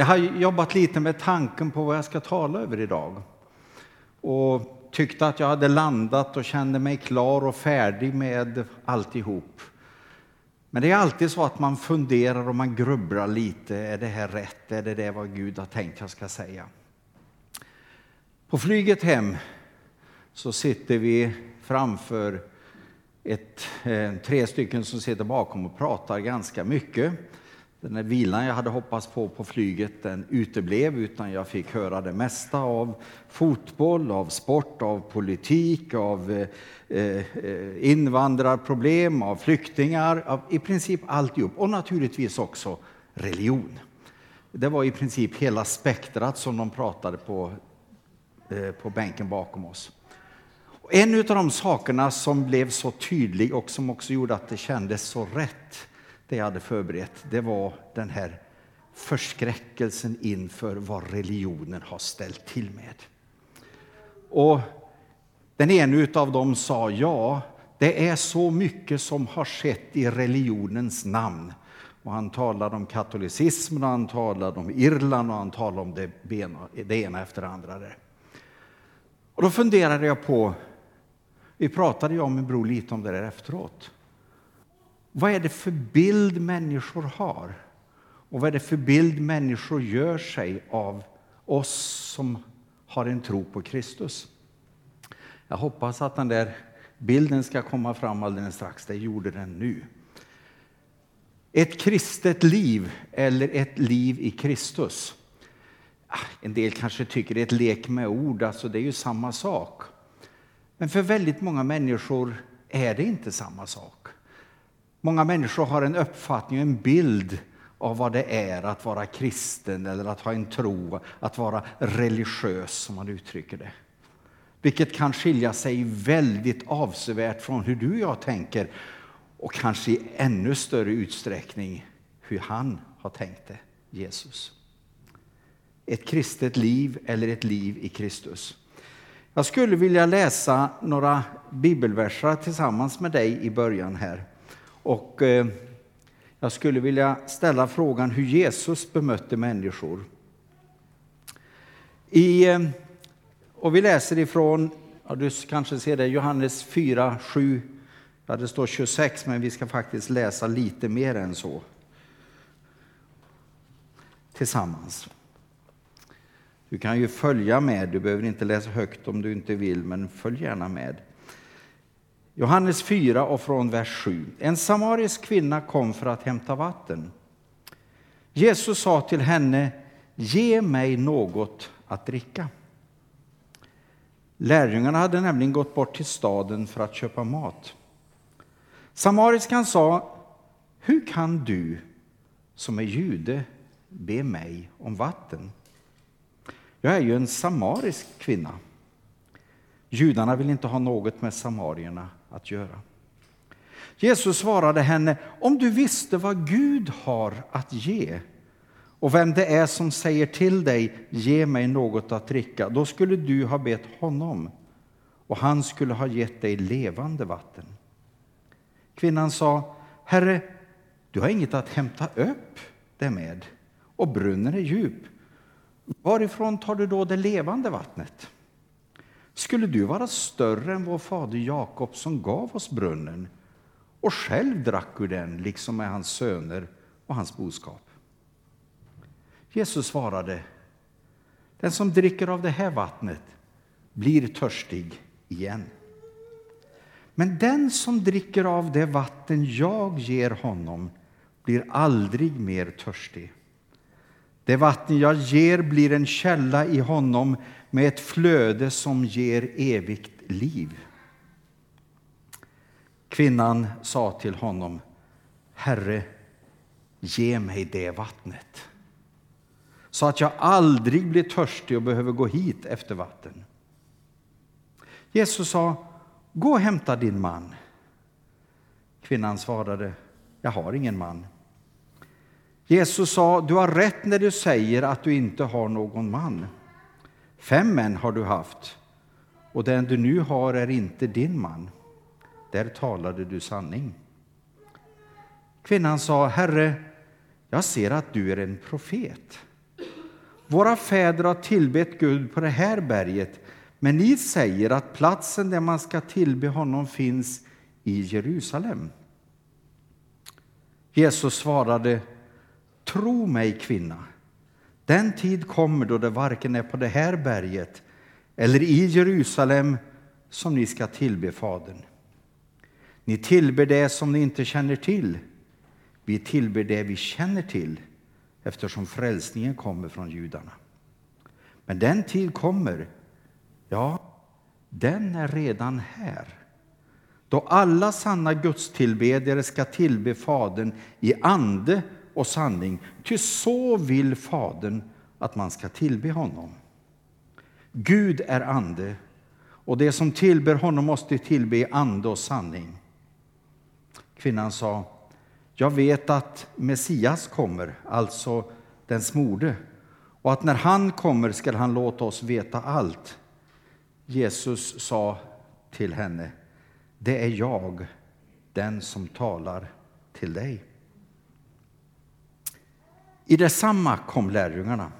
Jag har jobbat lite med tanken på vad jag ska tala över idag och tyckte att jag hade landat och kände mig klar och färdig med alltihop. Men det är alltid så att man funderar och man grubblar lite. Är det här rätt? Är det det vad Gud har tänkt jag ska säga? På flyget hem så sitter vi framför ett, eh, tre stycken som sitter bakom och pratar ganska mycket. Den där vilan jag hade hoppats på på flyget den uteblev utan jag fick höra det mesta av fotboll, av sport, av politik, av eh, eh, invandrarproblem, av flyktingar, av i princip alltihop. Och naturligtvis också religion. Det var i princip hela spektrat som de pratade på, eh, på bänken bakom oss. Och en av de sakerna som blev så tydlig och som också gjorde att det kändes så rätt det jag hade förberett, det var den här förskräckelsen inför vad religionen har ställt till med. Och den ene av dem sa ja, det är så mycket som har skett i religionens namn. Och han talade om katolicismen, han talade om Irland och han talade om det, bena, det ena efter det andra. Där. Och då funderade jag på, vi pratade jag och min bror lite om det där efteråt. Vad är det för bild människor har? Och vad är det för bild människor gör sig av oss som har en tro på Kristus? Jag hoppas att den där bilden ska komma fram alldeles strax. Det gjorde den nu. Ett kristet liv eller ett liv i Kristus. Ah, en del kanske tycker det är ett lek med ord, alltså det är ju samma sak. Men för väldigt många människor är det inte samma sak. Många människor har en uppfattning, en bild av vad det är att vara kristen eller att ha en tro, att vara religiös som man uttrycker det. Vilket kan skilja sig väldigt avsevärt från hur du och jag tänker och kanske i ännu större utsträckning hur han har tänkt det, Jesus. Ett kristet liv eller ett liv i Kristus. Jag skulle vilja läsa några bibelverser tillsammans med dig i början här. Och eh, jag skulle vilja ställa frågan hur Jesus bemötte människor. I, eh, och vi läser ifrån, ja, du kanske ser det, Johannes 4, 7, ja, det står 26, men vi ska faktiskt läsa lite mer än så. Tillsammans. Du kan ju följa med, du behöver inte läsa högt om du inte vill, men följ gärna med. Johannes 4 och från vers 7. En samarisk kvinna kom för att hämta vatten. Jesus sa till henne, ge mig något att dricka. Lärjungarna hade nämligen gått bort till staden för att köpa mat. Samariskan sa, hur kan du som är jude be mig om vatten? Jag är ju en samarisk kvinna. Judarna vill inte ha något med samarierna att göra. Jesus svarade henne, om du visste vad Gud har att ge och vem det är som säger till dig, ge mig något att dricka, då skulle du ha bett honom och han skulle ha gett dig levande vatten. Kvinnan sa, Herre, du har inget att hämta upp det med och brunnen är djup. Varifrån tar du då det levande vattnet? Skulle du vara större än vår fader Jakob som gav oss brunnen och själv drack ur den, liksom med hans söner och hans boskap? Jesus svarade, den som dricker av det här vattnet blir törstig igen. Men den som dricker av det vatten jag ger honom blir aldrig mer törstig. Det vatten jag ger blir en källa i honom med ett flöde som ger evigt liv. Kvinnan sa till honom, Herre, ge mig det vattnet så att jag aldrig blir törstig och behöver gå hit efter vatten. Jesus sa, gå och hämta din man. Kvinnan svarade, jag har ingen man. Jesus sa, du har rätt när du säger att du inte har någon man. Fem män har du haft, och den du nu har är inte din man. Där talade du sanning. Kvinnan sa, Herre, jag ser att du är en profet. våra fäder har tillbett Gud på det här berget, men ni säger att platsen där man ska tillbe honom finns i Jerusalem. Jesus svarade, tro mig kvinna, den tid kommer då det varken är på det här berget eller i Jerusalem som ni ska tillbe Fadern. Ni tillber det som ni inte känner till. Vi tillber det vi känner till eftersom frälsningen kommer från judarna. Men den tid kommer, ja, den är redan här då alla sanna gudstillbedjare ska tillbe Fadern i ande och sanning, ty så vill Fadern att man ska tillbe honom. Gud är ande, och det som tillber honom måste tillbe i ande och sanning. Kvinnan sa, jag vet att Messias kommer, alltså den smorde, och att när han kommer skall han låta oss veta allt. Jesus sa till henne, det är jag, den som talar till dig. I detsamma kom lärjungarna.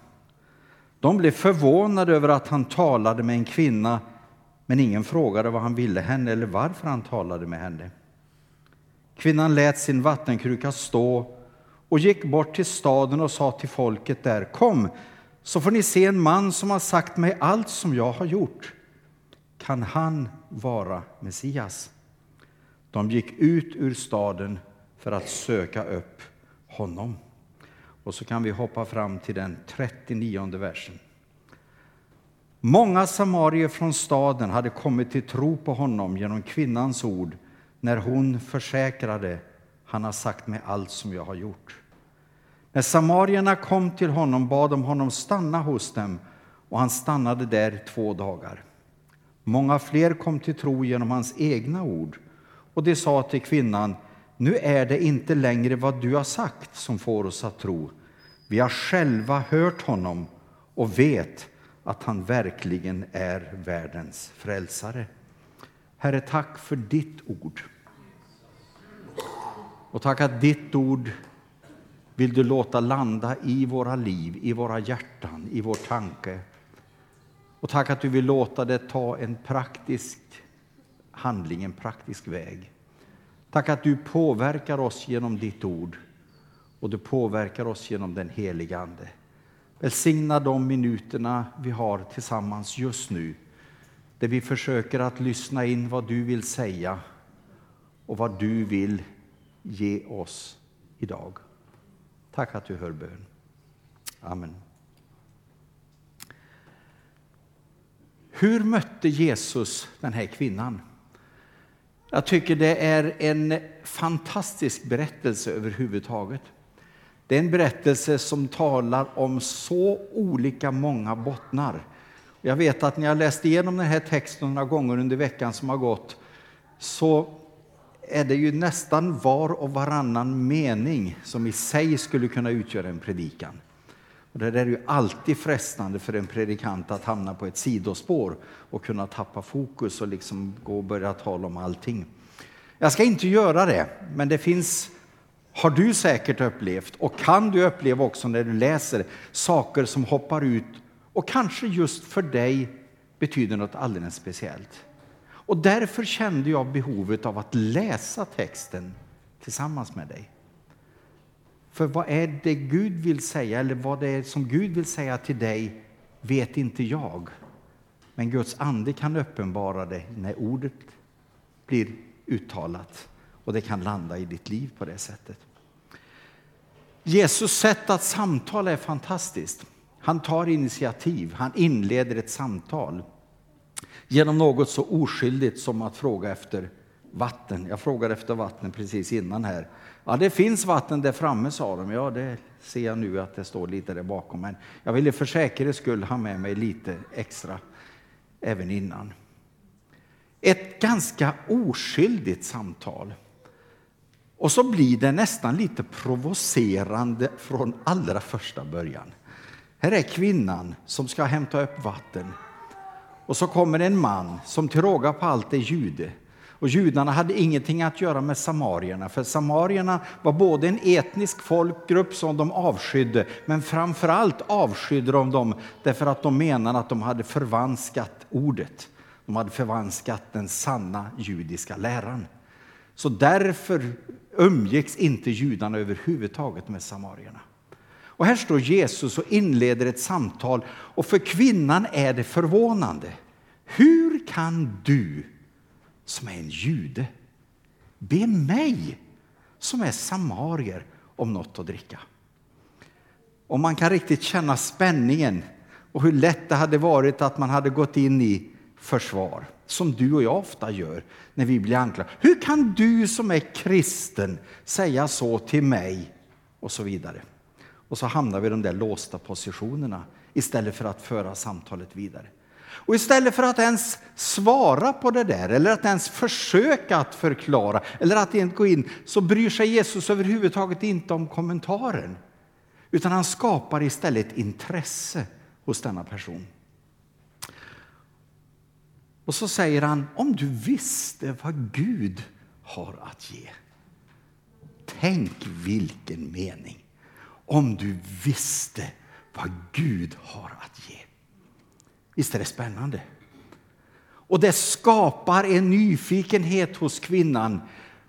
De blev förvånade över att han talade med en kvinna, men ingen frågade vad han ville henne eller varför han talade med henne. Kvinnan lät sin vattenkruka stå och gick bort till staden och sa till folket där, kom, så får ni se en man som har sagt mig allt som jag har gjort. Kan han vara Messias? De gick ut ur staden för att söka upp honom. Och så kan vi hoppa fram till den 39 versen. Många samarier från staden hade kommit till tro på honom genom kvinnans ord när hon försäkrade han har sagt mig allt som jag har gjort. När samarierna kom till honom bad de honom stanna hos dem och han stannade där två dagar. Många fler kom till tro genom hans egna ord och de sa till kvinnan nu är det inte längre vad du har sagt som får oss att tro. Vi har själva hört honom och vet att han verkligen är världens frälsare. Herre, tack för ditt ord. Och tack att ditt ord vill du låta landa i våra liv, i våra hjärtan, i vår tanke. Och tack att du vill låta det ta en praktisk handling, en praktisk väg. Tack att du påverkar oss genom ditt ord och du påverkar oss genom den heliga Ande. Välsigna de minuterna vi har tillsammans just nu där vi försöker att lyssna in vad du vill säga och vad du vill ge oss idag. Tack att du hör bön. Amen. Hur mötte Jesus den här kvinnan? Jag tycker det är en fantastisk berättelse överhuvudtaget. Det är en berättelse som talar om så olika många bottnar. Jag vet att när jag läste igenom den här texten några gånger under veckan som har gått så är det ju nästan var och varannan mening som i sig skulle kunna utgöra en predikan. Och det är ju alltid frestande för en predikant att hamna på ett sidospår och kunna tappa fokus och liksom gå och börja tala om allting. Jag ska inte göra det, men det finns, har du säkert upplevt och kan du uppleva också när du läser saker som hoppar ut och kanske just för dig betyder något alldeles speciellt. Och därför kände jag behovet av att läsa texten tillsammans med dig. För vad är det Gud vill säga, eller vad det är som Gud vill säga till dig, vet inte jag. Men Guds ande kan uppenbara det när ordet blir uttalat och det kan landa i ditt liv på det sättet. Jesus sätt att samtala är fantastiskt. Han tar initiativ, han inleder ett samtal genom något så oskyldigt som att fråga efter vatten. Jag frågade efter vatten precis innan här. Ja, det finns vatten där framme, sa de. Ja, det ser jag nu att det står lite där bakom. Men jag ville för säkerhets skull ha med mig lite extra även innan. Ett ganska oskyldigt samtal. Och så blir det nästan lite provocerande från allra första början. Här är kvinnan som ska hämta upp vatten. Och så kommer en man som till råga på allt är jude. Och judarna hade ingenting att göra med samarierna, för samarierna var både en etnisk folkgrupp som de avskydde, men framför allt avskydde de dem därför att de menade att de hade förvanskat ordet. De hade förvanskat den sanna judiska läran. Så därför umgicks inte judarna överhuvudtaget med samarierna. Och här står Jesus och inleder ett samtal och för kvinnan är det förvånande. Hur kan du som är en jude be mig som är samarier om något att dricka? Och man kan riktigt känna spänningen och hur lätt det hade varit att man hade gått in i försvar, som du och jag ofta gör när vi blir anklagade. Hur kan du som är kristen säga så till mig? Och så vidare. Och så hamnar vi i de där låsta positionerna istället för att föra samtalet vidare. Och istället för att ens svara på det där eller att ens försöka att förklara eller att inte gå in så bryr sig Jesus överhuvudtaget inte om kommentaren. Utan han skapar istället intresse hos denna person. Och så säger han, om du visste vad Gud har att ge. Tänk vilken mening! Om du visste vad Gud har att ge. Visst är det spännande? Och det skapar en nyfikenhet hos kvinnan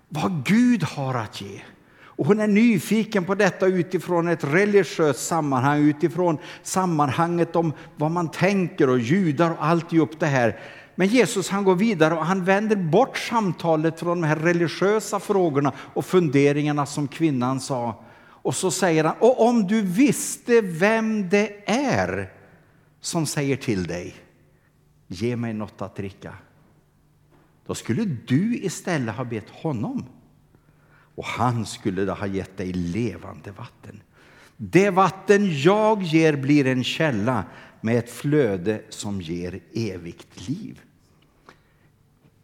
vad Gud har att ge. Och hon är nyfiken på detta utifrån ett religiöst sammanhang, utifrån sammanhanget om vad man tänker och judar och alltihop det här. Men Jesus han går vidare och han vänder bort samtalet från de här religiösa frågorna och funderingarna som kvinnan sa. Och så säger han, och om du visste vem det är som säger till dig, ge mig något att dricka. Då skulle du istället ha bett honom och han skulle ha gett dig levande vatten. Det vatten jag ger blir en källa med ett flöde som ger evigt liv.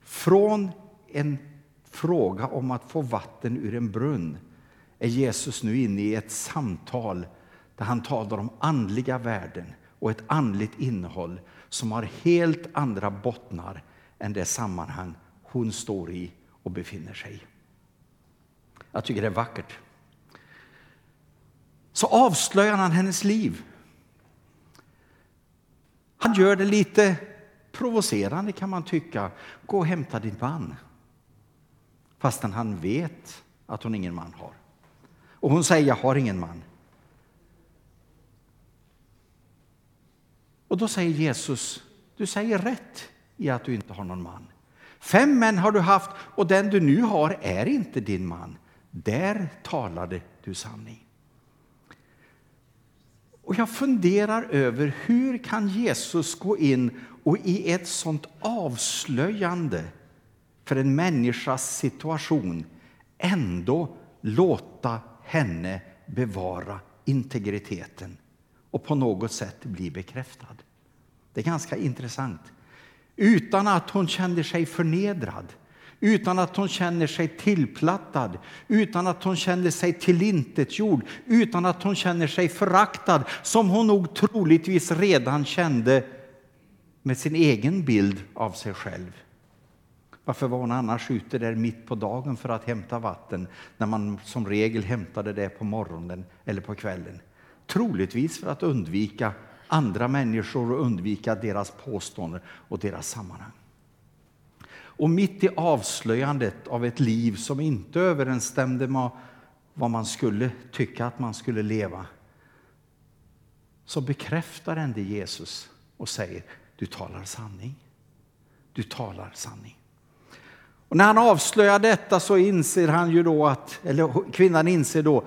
Från en fråga om att få vatten ur en brunn är Jesus nu inne i ett samtal där han talar om andliga värden och ett andligt innehåll som har helt andra bottnar än det sammanhang hon står i och befinner sig i. Jag tycker det är vackert. Så avslöjar han hennes liv. Han gör det lite provocerande kan man tycka. Gå och hämta din man. Fastän han vet att hon ingen man har. Och hon säger, jag har ingen man. Och då säger Jesus, du säger rätt i att du inte har någon man. Fem män har du haft och den du nu har är inte din man. Där talade du sanning. Och jag funderar över hur kan Jesus gå in och i ett sånt avslöjande för en människas situation ändå låta henne bevara integriteten och på något sätt bli bekräftad. Det är ganska intressant. Utan att hon känner sig förnedrad, utan att hon känner sig tillplattad, utan att hon känner sig tillintetgjord, utan att hon känner sig föraktad, som hon nog troligtvis redan kände med sin egen bild av sig själv. Varför var hon annars ute där mitt på dagen för att hämta vatten när man som regel hämtade det på morgonen eller på kvällen? Troligtvis för att undvika andra människor och undvika deras påståenden och deras sammanhang. Och mitt i avslöjandet av ett liv som inte överensstämde med vad man skulle tycka att man skulle leva så bekräftar ändå Jesus och säger du talar sanning. Du talar sanning. Och när han avslöjar detta så inser han ju då att, eller kvinnan inser då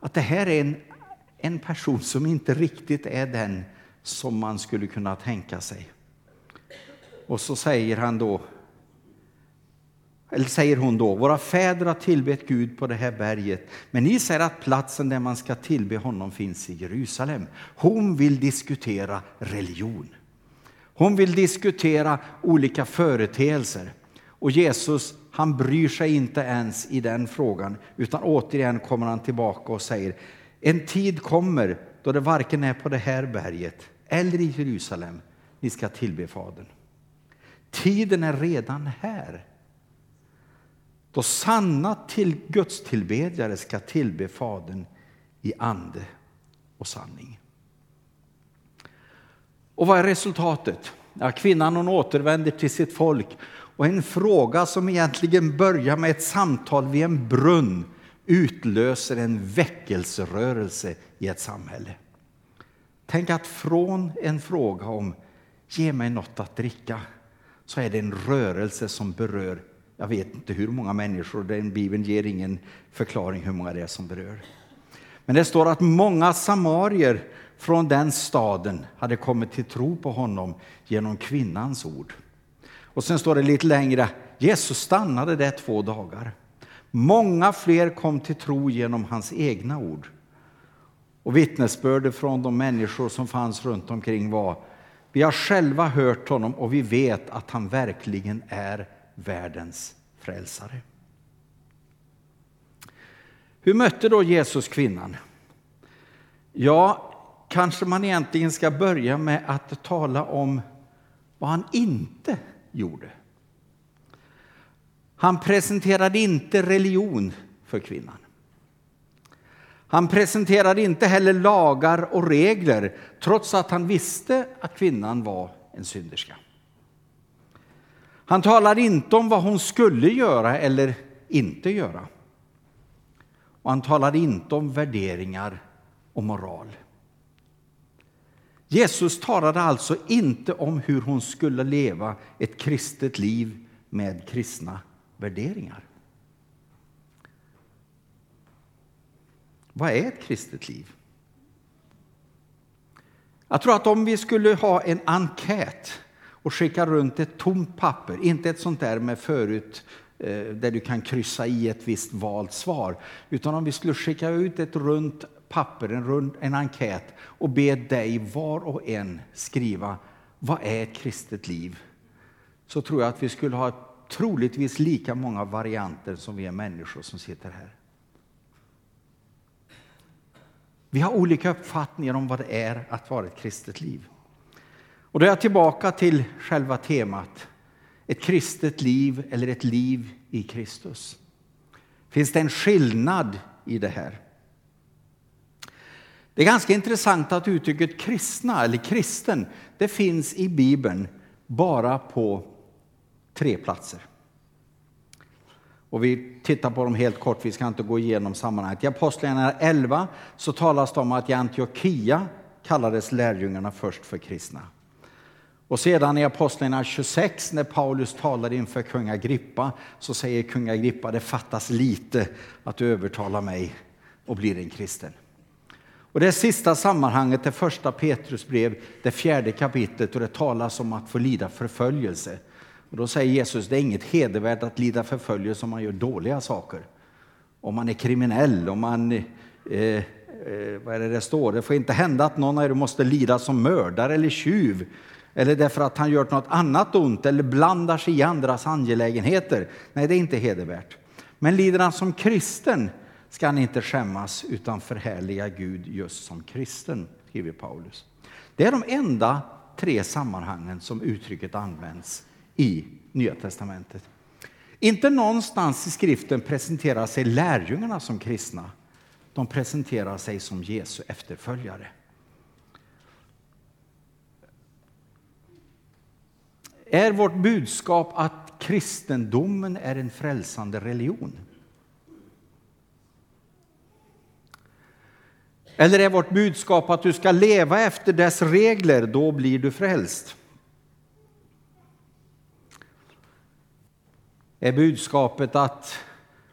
att det här är en, en person som inte riktigt är den som man skulle kunna tänka sig. Och så säger han då, eller säger hon då, våra fäder har tillbett Gud på det här berget, men ni säger att platsen där man ska tillbe honom finns i Jerusalem. Hon vill diskutera religion. Hon vill diskutera olika företeelser. Och Jesus han bryr sig inte ens i den frågan, utan återigen kommer han tillbaka och säger en tid kommer då det varken är på det här berget eller i Jerusalem ni ska tillbe Fadern. Tiden är redan här. då sanna till gudstillbedjare ska tillbe Fadern i ande och sanning. Och vad är resultatet? Ja, kvinnan hon återvänder till sitt folk och en fråga som egentligen börjar med ett samtal vid en brunn utlöser en väckelserörelse i ett samhälle. Tänk att från en fråga om ge mig något att dricka så är det en rörelse som berör, jag vet inte hur många människor, den Bibeln ger ingen förklaring hur många det är som berör. Men det står att många samarier från den staden hade kommit till tro på honom genom kvinnans ord. Och sen står det lite längre, Jesus stannade där två dagar. Många fler kom till tro genom hans egna ord. Och vittnesbördet från de människor som fanns runt omkring var, vi har själva hört honom och vi vet att han verkligen är världens frälsare. Hur mötte då Jesus kvinnan? Ja, kanske man egentligen ska börja med att tala om vad han inte gjorde. Han presenterade inte religion för kvinnan. Han presenterade inte heller lagar och regler trots att han visste att kvinnan var en synderska. Han talade inte om vad hon skulle göra eller inte göra. Och han talade inte om värderingar och moral. Jesus talade alltså inte om hur hon skulle leva ett kristet liv med kristna värderingar. Vad är ett kristet liv? Jag tror att om vi skulle ha en enkät och skicka runt ett tomt papper, inte ett sånt där med förut eh, där du kan kryssa i ett visst valt svar, utan om vi skulle skicka ut ett runt papper, en, rund, en enkät och be dig var och en skriva vad är ett kristet liv? Så tror jag att vi skulle ha ett troligtvis lika många varianter som vi är människor som sitter här. Vi har olika uppfattningar om vad det är att vara ett kristet liv. Och då är jag tillbaka till själva temat. Ett kristet liv eller ett liv i Kristus. Finns det en skillnad i det här? Det är ganska intressant att uttrycket kristna eller kristen, det finns i Bibeln bara på tre platser. Och vi tittar på dem helt kort, vi ska inte gå igenom sammanhanget. I Apostlagärningarna 11 så talas det om att i Antiochia kallades lärjungarna först för kristna. Och sedan i Apostlagärningarna 26 när Paulus talar inför kung Agrippa så säger kung Agrippa det fattas lite att du övertalar mig och blir en kristen. Och det sista sammanhanget, det första Petrus brev, det fjärde kapitlet och det talas om att få lida förföljelse. Och då säger Jesus, det är inget hedervärt att lida förföljelse om man gör dåliga saker. Om man är kriminell, om man, eh, eh, vad är det det står, det får inte hända att någon av er måste lida som mördare eller tjuv. Eller därför att han gjort något annat ont eller blandar sig i andras angelägenheter. Nej, det är inte hedervärt. Men lider han som kristen ska han inte skämmas utan förhärliga Gud just som kristen, skriver Paulus. Det är de enda tre sammanhangen som uttrycket används i Nya testamentet. Inte någonstans i skriften presenterar sig lärjungarna som kristna. De presenterar sig som Jesu efterföljare. Är vårt budskap att kristendomen är en frälsande religion? Eller är vårt budskap att du ska leva efter dess regler, då blir du frälst? Är budskapet att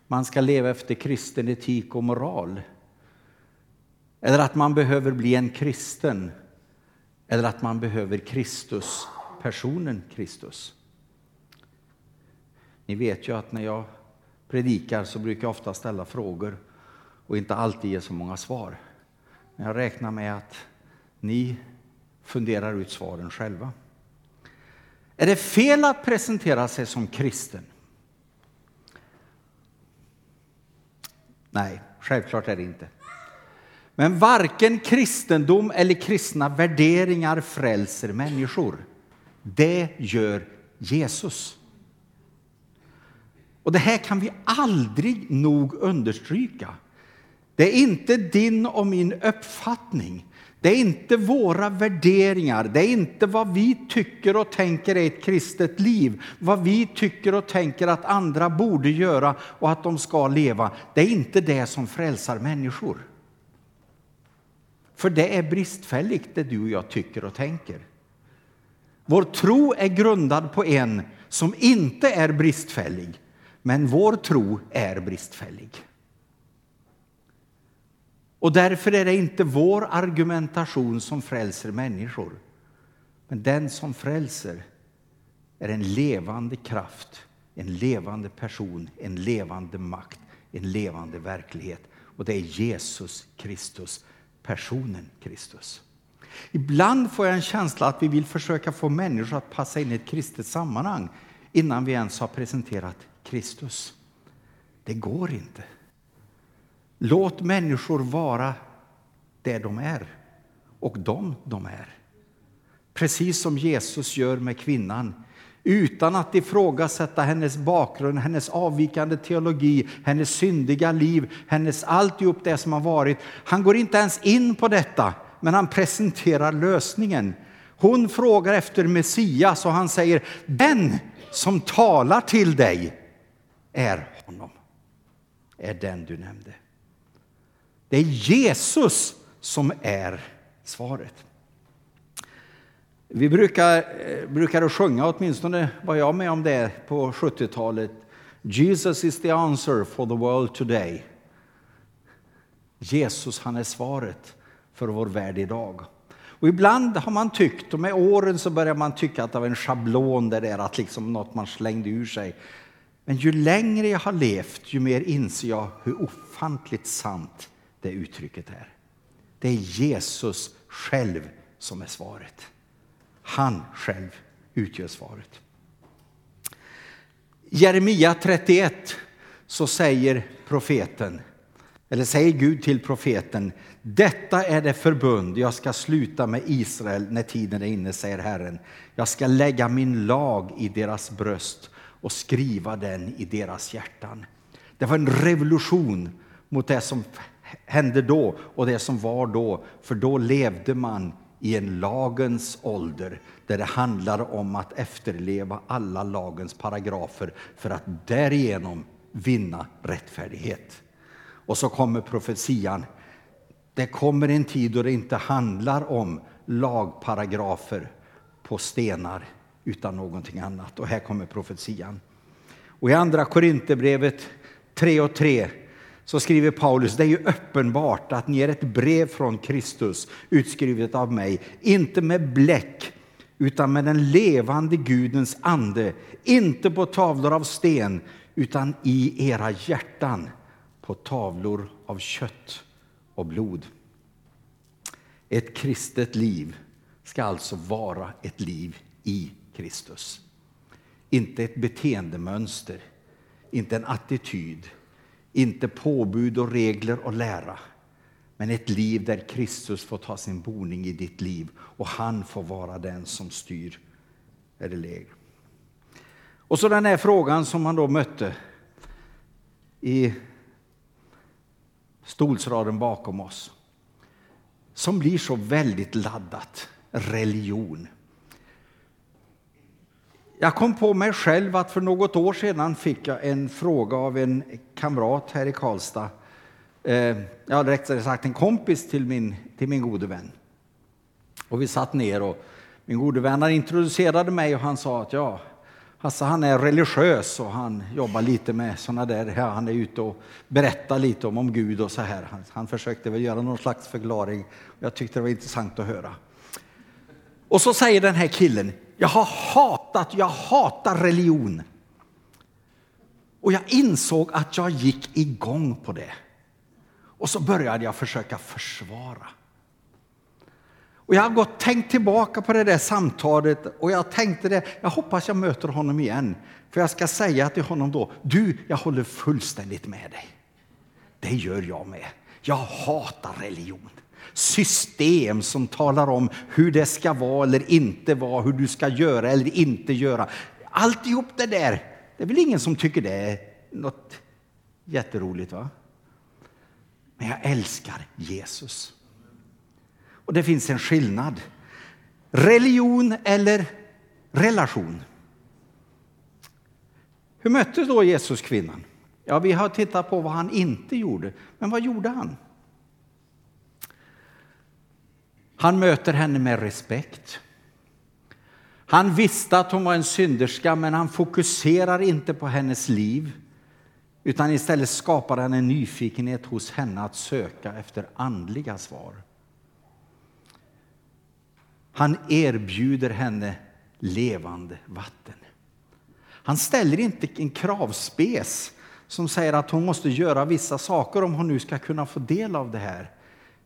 man ska leva efter kristen etik och moral? Eller att man behöver bli en kristen? Eller att man behöver Kristus, personen Kristus? Ni vet ju att när jag predikar så brukar jag ofta ställa frågor och inte alltid ge så många svar. Men jag räknar med att ni funderar ut svaren själva. Är det fel att presentera sig som kristen? Nej, självklart är det inte. Men varken kristendom eller kristna värderingar frälser människor. Det gör Jesus. Och det här kan vi aldrig nog understryka. Det är inte din och min uppfattning. Det är inte våra värderingar, det är inte vad vi tycker och tänker är ett kristet liv, vad vi tycker och tänker att andra borde göra och att de ska leva. Det är inte det som frälsar människor. För det är bristfälligt det du och jag tycker och tänker. Vår tro är grundad på en som inte är bristfällig, men vår tro är bristfällig. Och därför är det inte vår argumentation som frälser människor. Men den som frälser är en levande kraft, en levande person, en levande makt, en levande verklighet. Och det är Jesus Kristus, personen Kristus. Ibland får jag en känsla att vi vill försöka få människor att passa in i ett kristet sammanhang innan vi ens har presenterat Kristus. Det går inte. Låt människor vara det de är och de de är. Precis som Jesus gör med kvinnan utan att ifrågasätta hennes bakgrund, hennes avvikande teologi, hennes syndiga liv, hennes alltihop det som har varit. Han går inte ens in på detta, men han presenterar lösningen. Hon frågar efter Messias och han säger den som talar till dig är honom, är den du nämnde. Det är Jesus som är svaret. Vi brukar, eh, brukar sjunga, åtminstone var jag med om det på 70-talet. Jesus is the answer for the world today. Jesus han är svaret för vår värld idag. Och ibland har man tyckt, och med åren så börjar man tycka att det var en schablon det är att liksom något man slängde ur sig. Men ju längre jag har levt, ju mer inser jag hur ofantligt sant det uttrycket är. Det är Jesus själv som är svaret. Han själv utgör svaret. Jeremia 31 så säger profeten, eller säger Gud till profeten, detta är det förbund jag ska sluta med Israel när tiden är inne, säger Herren. Jag ska lägga min lag i deras bröst och skriva den i deras hjärtan. Det var en revolution mot det som hände då och det som var då. För då levde man i en lagens ålder där det handlade om att efterleva alla lagens paragrafer för att därigenom vinna rättfärdighet. Och så kommer profetian. Det kommer en tid då det inte handlar om lagparagrafer på stenar utan någonting annat. Och här kommer profetian. Och i andra Korinthierbrevet 3 och 3 så skriver Paulus, det är ju uppenbart att ni är ett brev från Kristus utskrivet av mig, inte med bläck utan med den levande Gudens ande, inte på tavlor av sten utan i era hjärtan på tavlor av kött och blod. Ett kristet liv ska alltså vara ett liv i Kristus. Inte ett beteendemönster, inte en attityd, inte påbud och regler och lära, men ett liv där Kristus får ta sin boning i ditt liv och han får vara den som styr eller lägger. Och så den här frågan som man då mötte i stolsraden bakom oss. Som blir så väldigt laddat. Religion. Jag kom på mig själv att för något år sedan fick jag en fråga av en kamrat här i Karlstad. Eh, ja, rättare sagt en kompis till min, till min gode vän. Och vi satt ner och min gode vän introducerade mig och han sa att ja, Hasse han är religiös och han jobbar lite med sådana där, ja, han är ute och berättar lite om, om Gud och så här. Han, han försökte väl göra någon slags förklaring. Jag tyckte det var intressant att höra. Och så säger den här killen, jag har hatat, jag hatar religion. Och jag insåg att jag gick igång på det. Och så började jag försöka försvara. Och jag har gått tänkt tillbaka på det där samtalet och jag tänkte det, jag hoppas jag möter honom igen. För jag ska säga till honom då, du, jag håller fullständigt med dig. Det gör jag med. Jag hatar religion system som talar om hur det ska vara eller inte vara, hur du ska göra eller inte göra. Alltihop det där, det är väl ingen som tycker det är något jätteroligt. va? Men jag älskar Jesus. Och det finns en skillnad. Religion eller relation. Hur mötte då Jesus kvinnan? Ja, vi har tittat på vad han inte gjorde. Men vad gjorde han? Han möter henne med respekt. Han visste att hon var en synderska, men han fokuserar inte på hennes liv utan istället skapar han en nyfikenhet hos henne att söka efter andliga svar. Han erbjuder henne levande vatten. Han ställer inte en kravspes som säger att hon måste göra vissa saker om hon nu ska kunna få del av det här.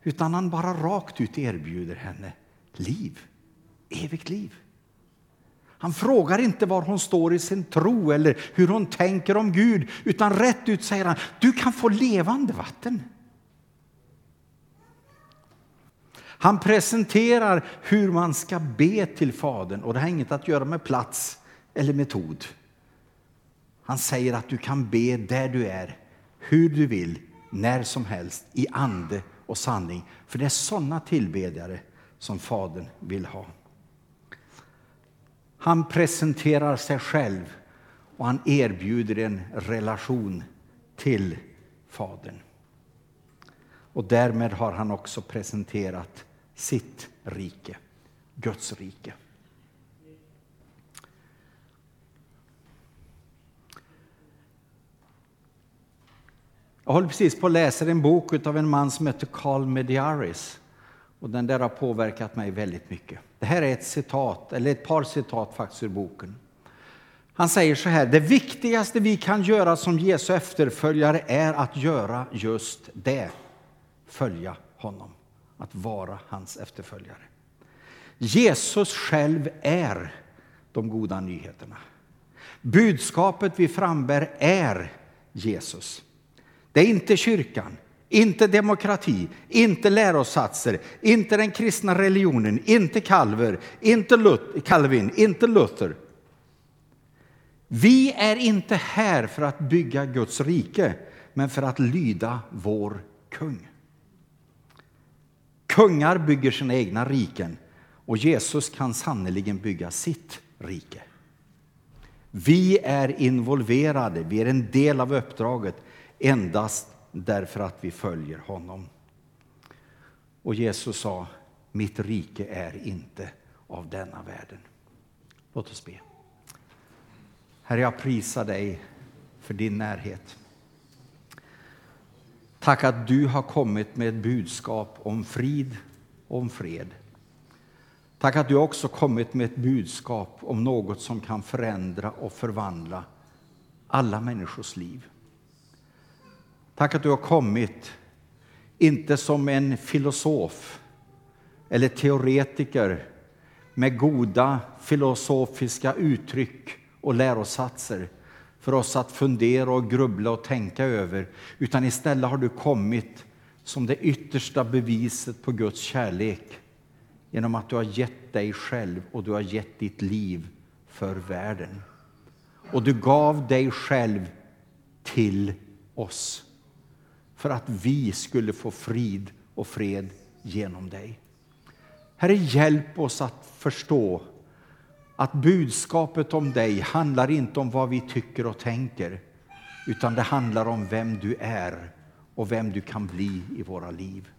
Utan han bara rakt ut erbjuder henne liv, evigt liv. Han frågar inte var hon står i sin tro eller hur hon tänker om Gud, utan rätt ut säger han, du kan få levande vatten. Han presenterar hur man ska be till Fadern och det har inget att göra med plats eller metod. Han säger att du kan be där du är, hur du vill, när som helst, i ande och sanning. För det är sådana tillbedjare som Fadern vill ha. Han presenterar sig själv och han erbjuder en relation till Fadern. Och därmed har han också presenterat sitt rike, Guds rike. Jag håller precis på att läsa en bok av en man som heter Carl Mediaris. Och den där har påverkat mig väldigt mycket. Det här är ett citat, eller ett par citat faktiskt ur boken. Han säger så här, det viktigaste vi kan göra som Jesu efterföljare är att göra just det. Följa honom, att vara hans efterföljare. Jesus själv är de goda nyheterna. Budskapet vi frambär är Jesus. Det är inte kyrkan, inte demokrati, inte lärosatser, inte den kristna religionen, inte Calver, inte Luther, Calvin, inte Luther. Vi är inte här för att bygga Guds rike, men för att lyda vår kung. Kungar bygger sina egna riken och Jesus kan sannerligen bygga sitt rike. Vi är involverade, vi är en del av uppdraget endast därför att vi följer honom. Och Jesus sa, mitt rike är inte av denna världen. Låt oss be. Herre, jag prisar dig för din närhet. Tack att du har kommit med ett budskap om frid och om fred. Tack att du också kommit med ett budskap om något som kan förändra och förvandla alla människors liv. Tack att du har kommit, inte som en filosof eller teoretiker med goda filosofiska uttryck och lärosatser för oss att fundera och grubbla och tänka över, utan istället har du kommit som det yttersta beviset på Guds kärlek genom att du har gett dig själv och du har gett ditt liv för världen. Och du gav dig själv till oss för att vi skulle få frid och fred genom dig. Herre, hjälp oss att förstå att budskapet om dig handlar inte om vad vi tycker och tänker, utan det handlar om vem du är och vem du kan bli i våra liv.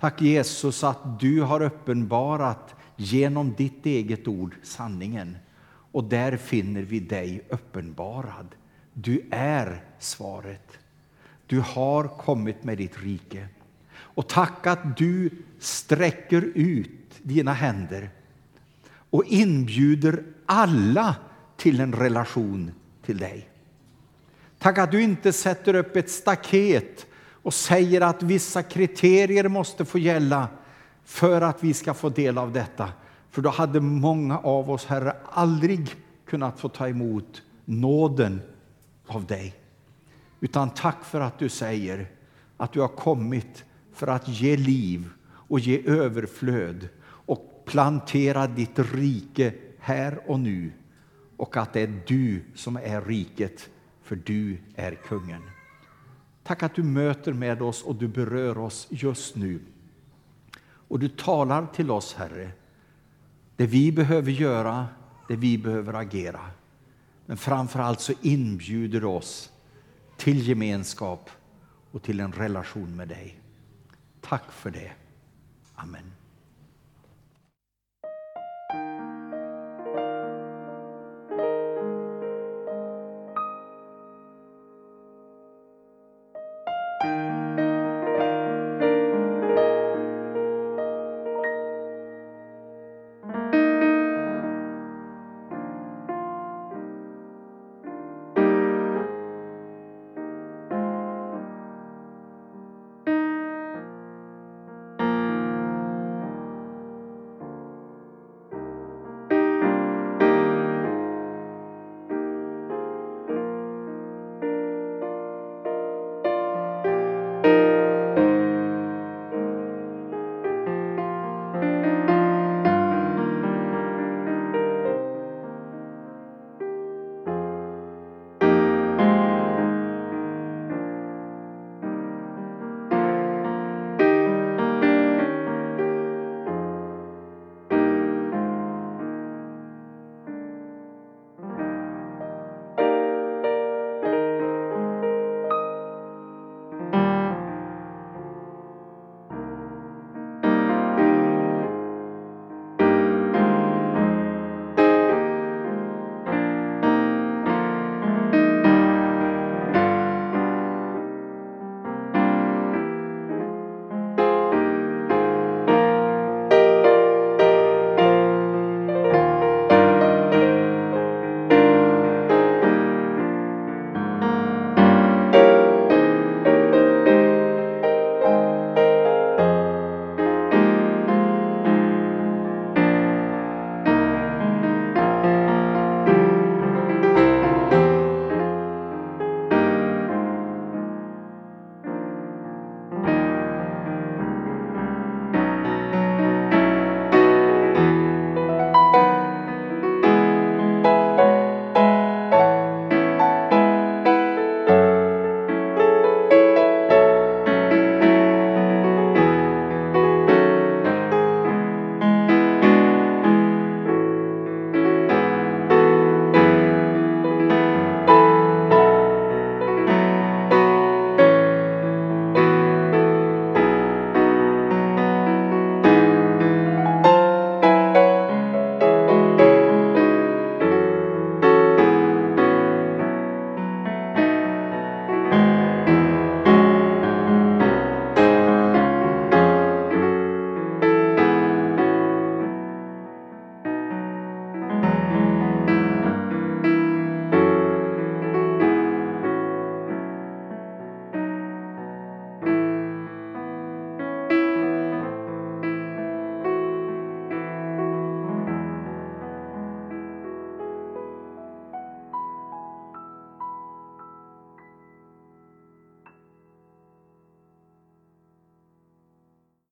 Tack Jesus att du har uppenbarat genom ditt eget ord sanningen och där finner vi dig uppenbarad. Du är svaret. Du har kommit med ditt rike. Och tack att du sträcker ut dina händer och inbjuder alla till en relation till dig. Tack att du inte sätter upp ett staket och säger att vissa kriterier måste få gälla för att vi ska få del av detta. För då hade många av oss, Herre, aldrig kunnat få ta emot nåden av dig. Utan tack för att du säger att du har kommit för att ge liv och ge överflöd och plantera ditt rike här och nu och att det är du som är riket för du är kungen. Tack att du möter med oss och du berör oss just nu. Och du talar till oss, Herre, det vi behöver göra, det vi behöver agera. Men framför allt så inbjuder du oss till gemenskap och till en relation med dig. Tack för det. Amen.